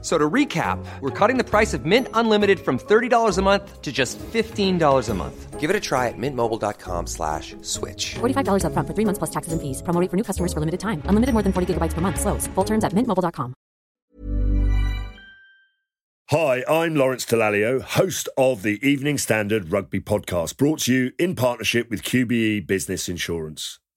So to recap, we're cutting the price of Mint Unlimited from $30 a month to just $15 a month. Give it a try at mintmobile.com slash switch. $45 upfront for three months plus taxes and fees. Promo rate for new customers for limited time. Unlimited more than 40 gigabytes per month. Slows. Full terms at mintmobile.com. Hi, I'm Lawrence Dallaglio, host of the Evening Standard Rugby Podcast, brought to you in partnership with QBE Business Insurance.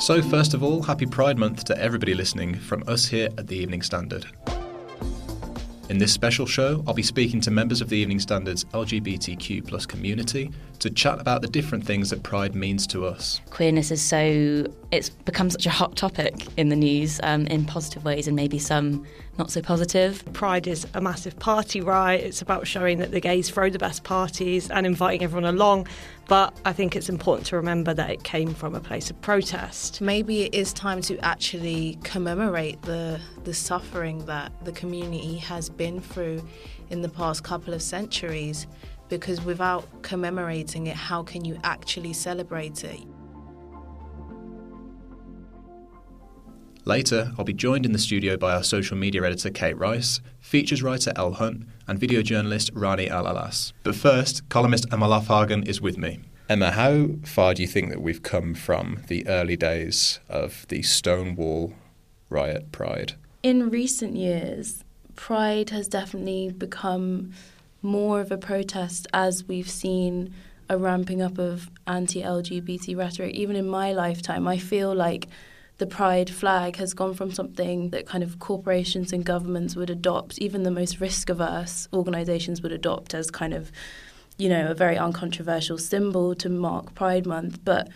So, first of all, happy Pride Month to everybody listening from us here at the Evening Standard. In this special show, I'll be speaking to members of the Evening Standard's LGBTQ community to chat about the different things that Pride means to us. Queerness is so, it's become such a hot topic in the news um, in positive ways and maybe some not so positive. Pride is a massive party, right? It's about showing that the gays throw the best parties and inviting everyone along. But I think it's important to remember that it came from a place of protest. Maybe it is time to actually commemorate the, the suffering that the community has been through in the past couple of centuries because without commemorating it, how can you actually celebrate it? Later, I'll be joined in the studio by our social media editor Kate Rice, features writer Elle Hunt, and video journalist Rani Al Alas. But first, columnist Emma Loffhagen is with me. Emma, how far do you think that we've come from the early days of the Stonewall riot Pride? In recent years, Pride has definitely become more of a protest as we've seen a ramping up of anti LGBT rhetoric. Even in my lifetime, I feel like the pride flag has gone from something that kind of corporations and governments would adopt, even the most risk averse organizations would adopt as kind of, you know, a very uncontroversial symbol to mark Pride Month. But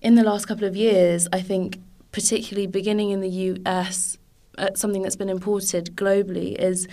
in the last couple of years, I think, particularly beginning in the US, uh, something that's been imported globally is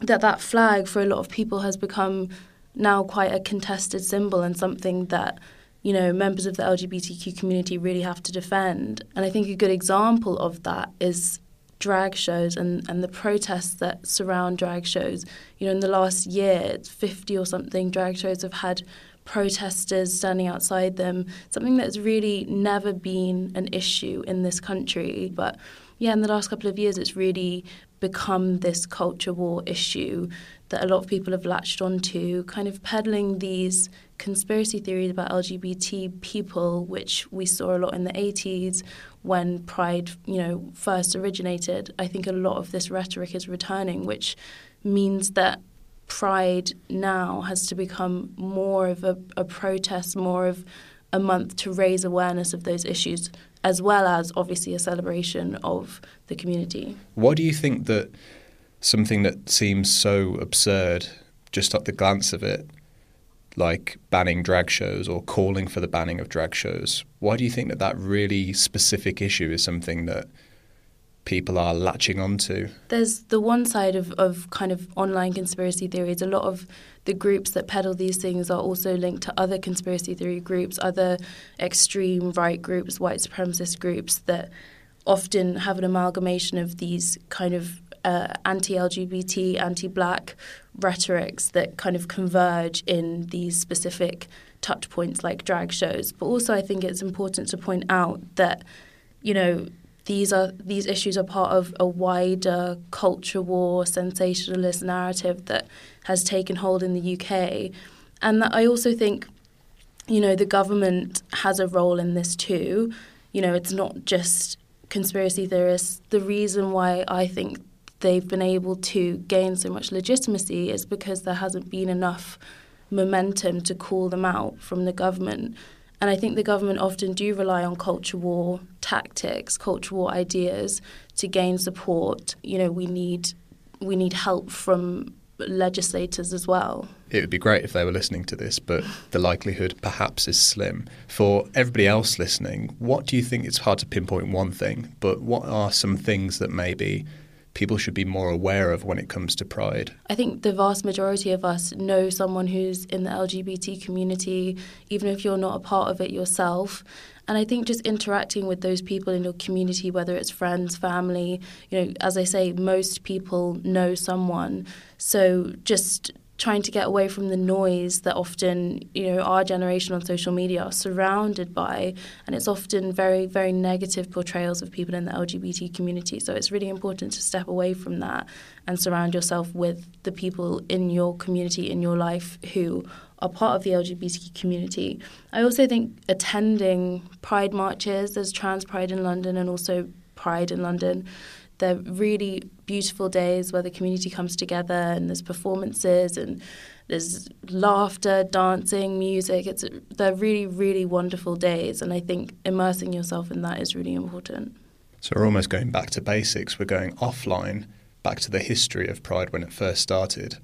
that that flag for a lot of people has become now quite a contested symbol and something that you know, members of the LGBTQ community really have to defend. And I think a good example of that is drag shows and, and the protests that surround drag shows. You know, in the last year, 50 or something drag shows have had protesters standing outside them, something that's really never been an issue in this country. But yeah, in the last couple of years, it's really become this culture war issue that a lot of people have latched onto, kind of peddling these conspiracy theories about LGBT people, which we saw a lot in the 80s when Pride, you know, first originated. I think a lot of this rhetoric is returning, which means that Pride now has to become more of a, a protest, more of a month to raise awareness of those issues, as well as obviously a celebration of the community. Why do you think that something that seems so absurd, just at the glance of it, like banning drag shows or calling for the banning of drag shows, why do you think that that really specific issue is something that people are latching onto? There's the one side of, of kind of online conspiracy theories. A lot of the groups that peddle these things are also linked to other conspiracy theory groups, other extreme right groups, white supremacist groups that often have an amalgamation of these kind of uh, anti LGBT, anti black rhetorics that kind of converge in these specific touch points like drag shows. But also, I think it's important to point out that, you know, these are these issues are part of a wider culture war sensationalist narrative that has taken hold in the UK and that I also think you know the government has a role in this too. You know it's not just conspiracy theorists. The reason why I think they've been able to gain so much legitimacy is because there hasn't been enough momentum to call them out from the government. And I think the government often do rely on culture war tactics, culture war ideas to gain support. You know, we need we need help from legislators as well. It would be great if they were listening to this, but the likelihood perhaps is slim. For everybody else listening, what do you think? It's hard to pinpoint one thing, but what are some things that maybe people should be more aware of when it comes to pride? I think the vast majority of us know someone who's in the LGBT community, even if you're not a part of it yourself. And I think just interacting with those people in your community, whether it's friends, family, you know, as I say, most people know someone. So just trying to get away from the noise that often you know our generation on social media are surrounded by and it's often very very negative portrayals of people in the LGBT community so it's really important to step away from that and surround yourself with the people in your community in your life who are part of the LGBT community. I also think attending pride marches, there's Trans Pride in London and also Pride in London. They're really beautiful days where the community comes together and there's performances and there's laughter, dancing, music. It's they're really, really wonderful days, and I think immersing yourself in that is really important. So we're almost going back to basics. We're going offline, back to the history of Pride when it first started,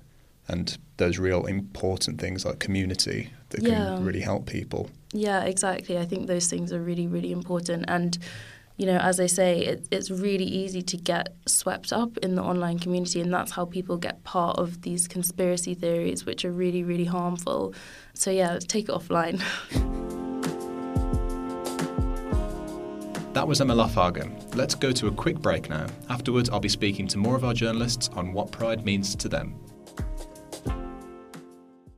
and those real important things like community that can really help people. Yeah, exactly. I think those things are really, really important. And, you know, as I say, it, it's really easy to get swept up in the online community, and that's how people get part of these conspiracy theories, which are really, really harmful. So, yeah, take it offline. That was Emma Loffhagen. Let's go to a quick break now. Afterwards, I'll be speaking to more of our journalists on what pride means to them.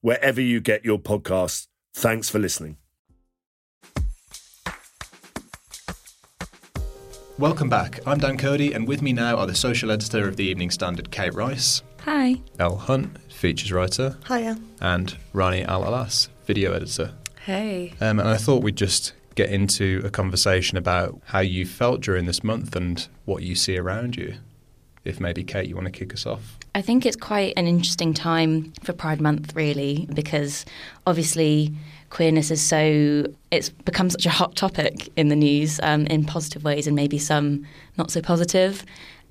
wherever you get your podcasts. Thanks for listening. Welcome back. I'm Dan Cody, and with me now are the social editor of the Evening Standard, Kate Rice, Hi. Elle Hunt, features writer, Hiya. and Rani Al Alas, video editor. hey. Um, and I thought we'd just get into a conversation about how you felt during this month and what you see around you. If maybe, Kate, you want to kick us off? I think it's quite an interesting time for Pride Month, really, because obviously queerness is so it's become such a hot topic in the news um, in positive ways and maybe some not so positive.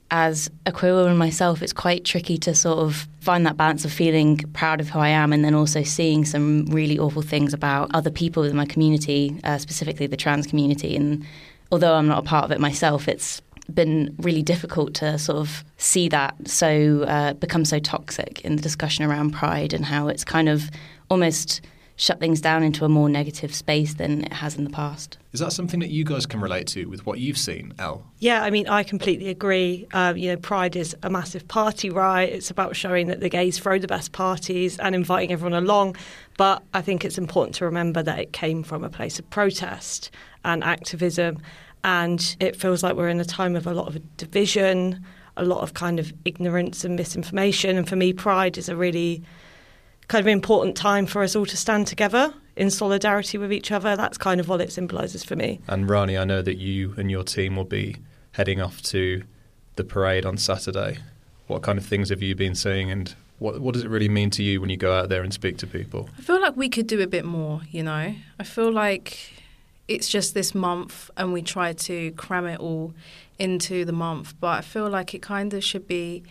As a queer woman myself, it's quite tricky to sort of find that balance of feeling proud of who I am and then also seeing some really awful things about other people in my community, uh, specifically the trans community. And although I'm not a part of it myself, it's been really difficult to sort of see that so uh, become so toxic in the discussion around pride and how it's kind of almost shut things down into a more negative space than it has in the past. Is that something that you guys can relate to with what you've seen, Elle? Yeah, I mean, I completely agree. Um, you know, Pride is a massive party, right? It's about showing that the gays throw the best parties and inviting everyone along. But I think it's important to remember that it came from a place of protest and activism. And it feels like we're in a time of a lot of division, a lot of kind of ignorance and misinformation. And for me, Pride is a really kind of important time for us all to stand together in solidarity with each other. That's kind of what it symbolises for me. And Rani, I know that you and your team will be heading off to the parade on Saturday. What kind of things have you been seeing, and what what does it really mean to you when you go out there and speak to people? I feel like we could do a bit more, you know. I feel like it's just this month and we try to cram it all into the month, but I feel like it kind of should be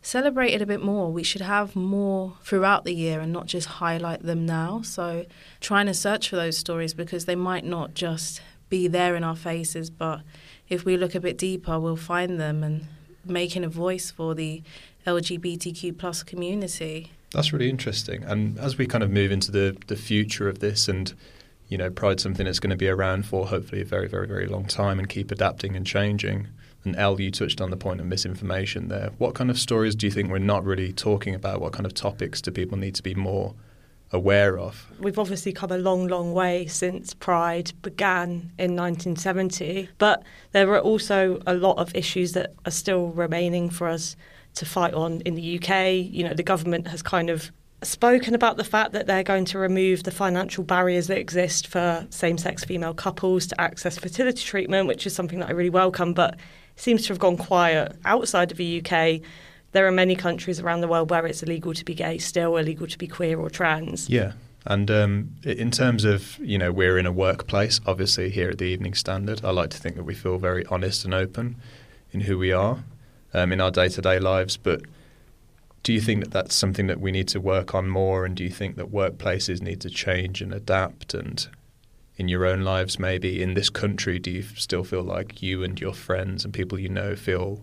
celebrated a bit more. We should have more throughout the year and not just highlight them now. So trying to search for those stories because they might not just be there in our faces, but if we look a bit deeper, we'll find them and making a voice for the LGBTQ plus community. That's really interesting. And as we kind of move into the the future of this, and you know, Pride's something that's going to be around for hopefully a very, very, very long time, and keep adapting and changing. And Elle, you touched on the point of misinformation there. What kind of stories do you think we're not really talking about? What kind of topics do people need to be more aware of? We've obviously come a long, long way since Pride began in 1970, but there are also a lot of issues that are still remaining for us to fight on in the UK. You know, the government has kind of spoken about the fact that they're going to remove the financial barriers that exist for same sex female couples to access fertility treatment, which is something that I really welcome, but seems to have gone quiet outside of the UK. There are many countries around the world where it's illegal to be gay, still illegal to be queer or trans. Yeah. And um, in terms of, you know, we're in a workplace, obviously, here at the Evening Standard. I like to think that we feel very honest and open in who we are um, in our day to day lives. But do you think that that's something that we need to work on more? And do you think that workplaces need to change and adapt? And in your own lives, maybe in this country, do you still feel like you and your friends and people you know feel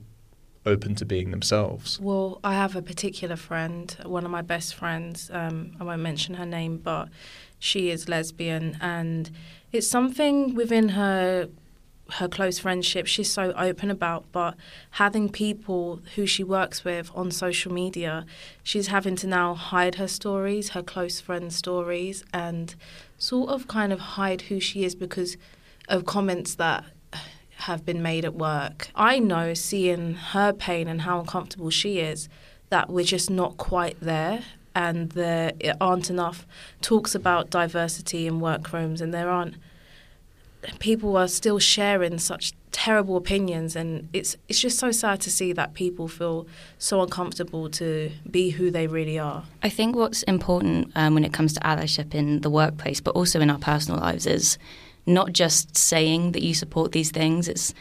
open to being themselves? Well, I have a particular friend, one of my best friends. Um, I won't mention her name, but she is lesbian, and it's something within her her close friendship she's so open about, but having people who she works with on social media, she's having to now hide her stories, her close friends' stories, and sort of kind of hide who she is because of comments that have been made at work. I know seeing her pain and how uncomfortable she is that we're just not quite there and there aren't enough talks about diversity in workrooms and there aren't people are still sharing such terrible opinions and it's it's just so sad to see that people feel so uncomfortable to be who they really are. I think what's important um, when it comes to allyship in the workplace, but also in our personal lives, is not just saying that you support these things. It's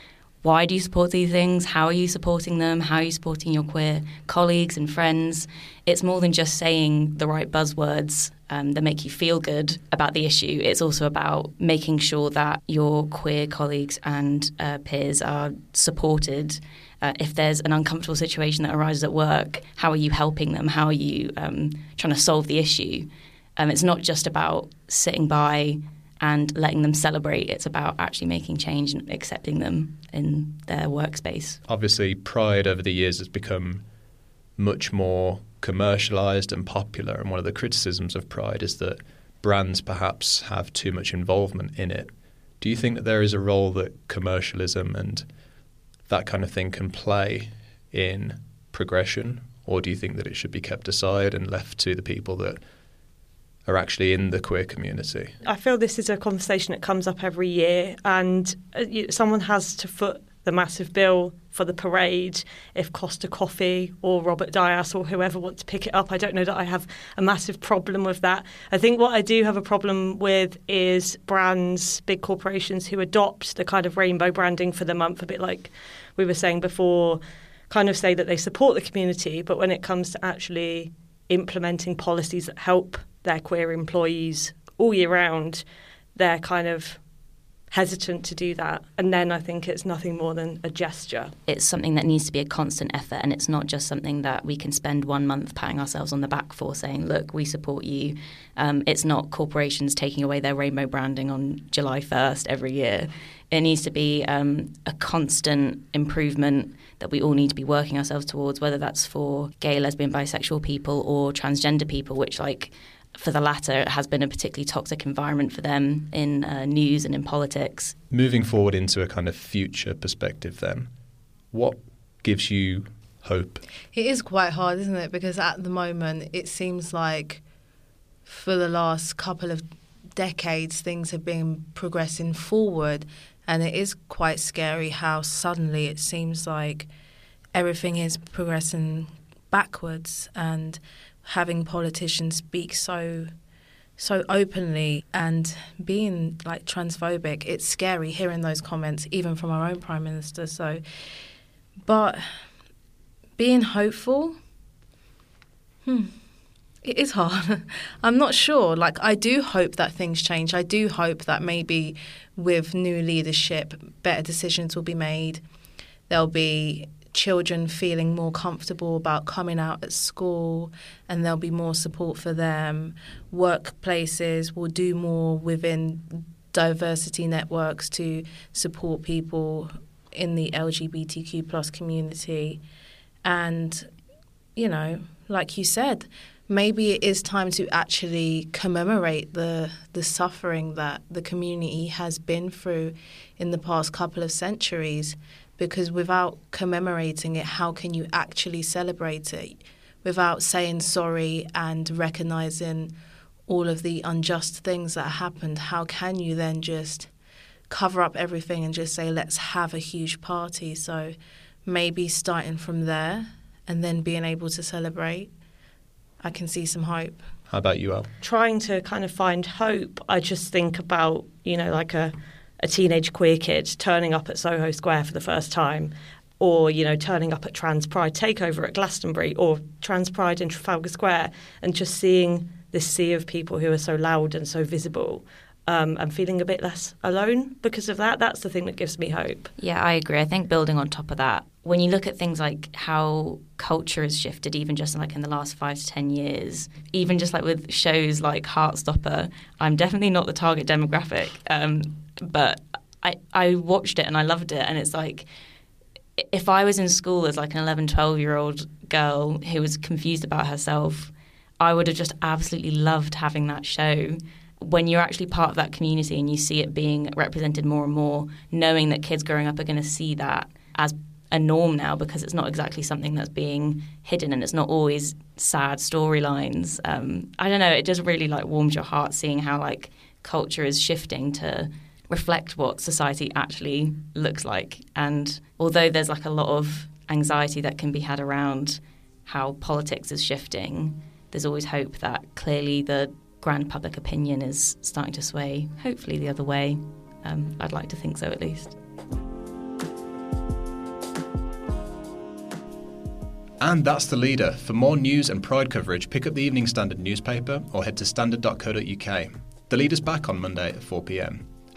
why do you support these things? How are you supporting them? How are you supporting your queer colleagues and friends? It's more than just saying the right buzzwords um, that make you feel good about the issue. It's also about making sure that your queer colleagues and uh, peers are supported. Uh, if there's an uncomfortable situation that arises at work, how are you helping them? How are you um, trying to solve the issue? Um, it's not just about sitting by and letting them celebrate. It's about actually making change and accepting them in their workspace. Obviously, Pride over the years has become much more commercialized and popular. And one of the criticisms of Pride is that brands perhaps have too much involvement in it. Do you think that there is a role that commercialism and that kind of thing can play in progression? Or do you think that it should be kept aside and left to the people that are actually in the queer community? I feel this is a conversation that comes up every year, and uh, someone has to foot the massive bill for the parade if Costa Coffee or Robert Dyas or whoever wants to pick it up. I don't know that I have a massive problem with that. I think what I do have a problem with is brands, big corporations who adopt the kind of rainbow branding for the month, a bit like we were saying before, kind of say that they support the community, but when it comes to actually implementing policies that help their queer employees all year round, they're kind of hesitant to do that. And then I think it's nothing more than a gesture. It's something that needs to be a constant effort, and it's not just something that we can spend one month patting ourselves on the back for, saying, look, we support you. Um, it's not corporations taking away their rainbow branding on July 1st every year. It needs to be um, a constant improvement that we all need to be working ourselves towards, whether that's for gay, lesbian, bisexual people or transgender people, which, like, for the latter, it has been a particularly toxic environment for them in uh, news and in politics. Moving forward into a kind of future perspective, then, what gives you hope? It is quite hard, isn't it? Because at the moment, it seems like for the last couple of decades, things have been progressing forward, and it is quite scary how suddenly it seems like everything is progressing backwards and having politicians speak so so openly and being like transphobic it's scary hearing those comments even from our own prime minister so but being hopeful hmm it is hard. I'm not sure. Like, I do hope that things change. I do hope that maybe with new leadership, better decisions will be made. There'll be children feeling more comfortable about coming out at school and there'll be more support for them. Workplaces will do more within diversity networks to support people in the LGBTQ plus community. And, you know, like you said, maybe it is time to actually commemorate the the suffering that the community has been through in the past couple of centuries because without commemorating it how can you actually celebrate it without saying sorry and recognizing all of the unjust things that happened how can you then just cover up everything and just say let's have a huge party so maybe starting from there and then being able to celebrate I can see some hope. How about you, Elle? Trying to kind of find hope, I just think about, you know, like a, a teenage queer kid turning up at Soho Square for the first time, or, you know, turning up at Trans Pride Takeover at Glastonbury, or Trans Pride in Trafalgar Square, and just seeing this sea of people who are so loud and so visible. Um, and feeling a bit less alone because of that. That's the thing that gives me hope. Yeah, I agree. I think building on top of that, when you look at things like how culture has shifted, even just like in the last five to ten years, even just like with shows like Heartstopper, I'm definitely not the target demographic, um, but I I watched it and I loved it, and it's like if I was in school as like an 11, 12 year old girl who was confused about herself, I would have just absolutely loved having that show when you're actually part of that community and you see it being represented more and more, knowing that kids growing up are going to see that as a norm now because it's not exactly something that's being hidden and it's not always sad storylines. Um, I don't know. It just really like warms your heart seeing how like culture is shifting to reflect what society actually looks like. And although there's like a lot of anxiety that can be had around how politics is shifting, there's always hope that clearly the grand public opinion is starting to sway, hopefully the other way. Um, I'd like to think so at least. And that's the leader. For more news and Pride coverage, pick up the Evening Standard newspaper or head to standard.co.uk. The leader's back on Monday at 4 pm.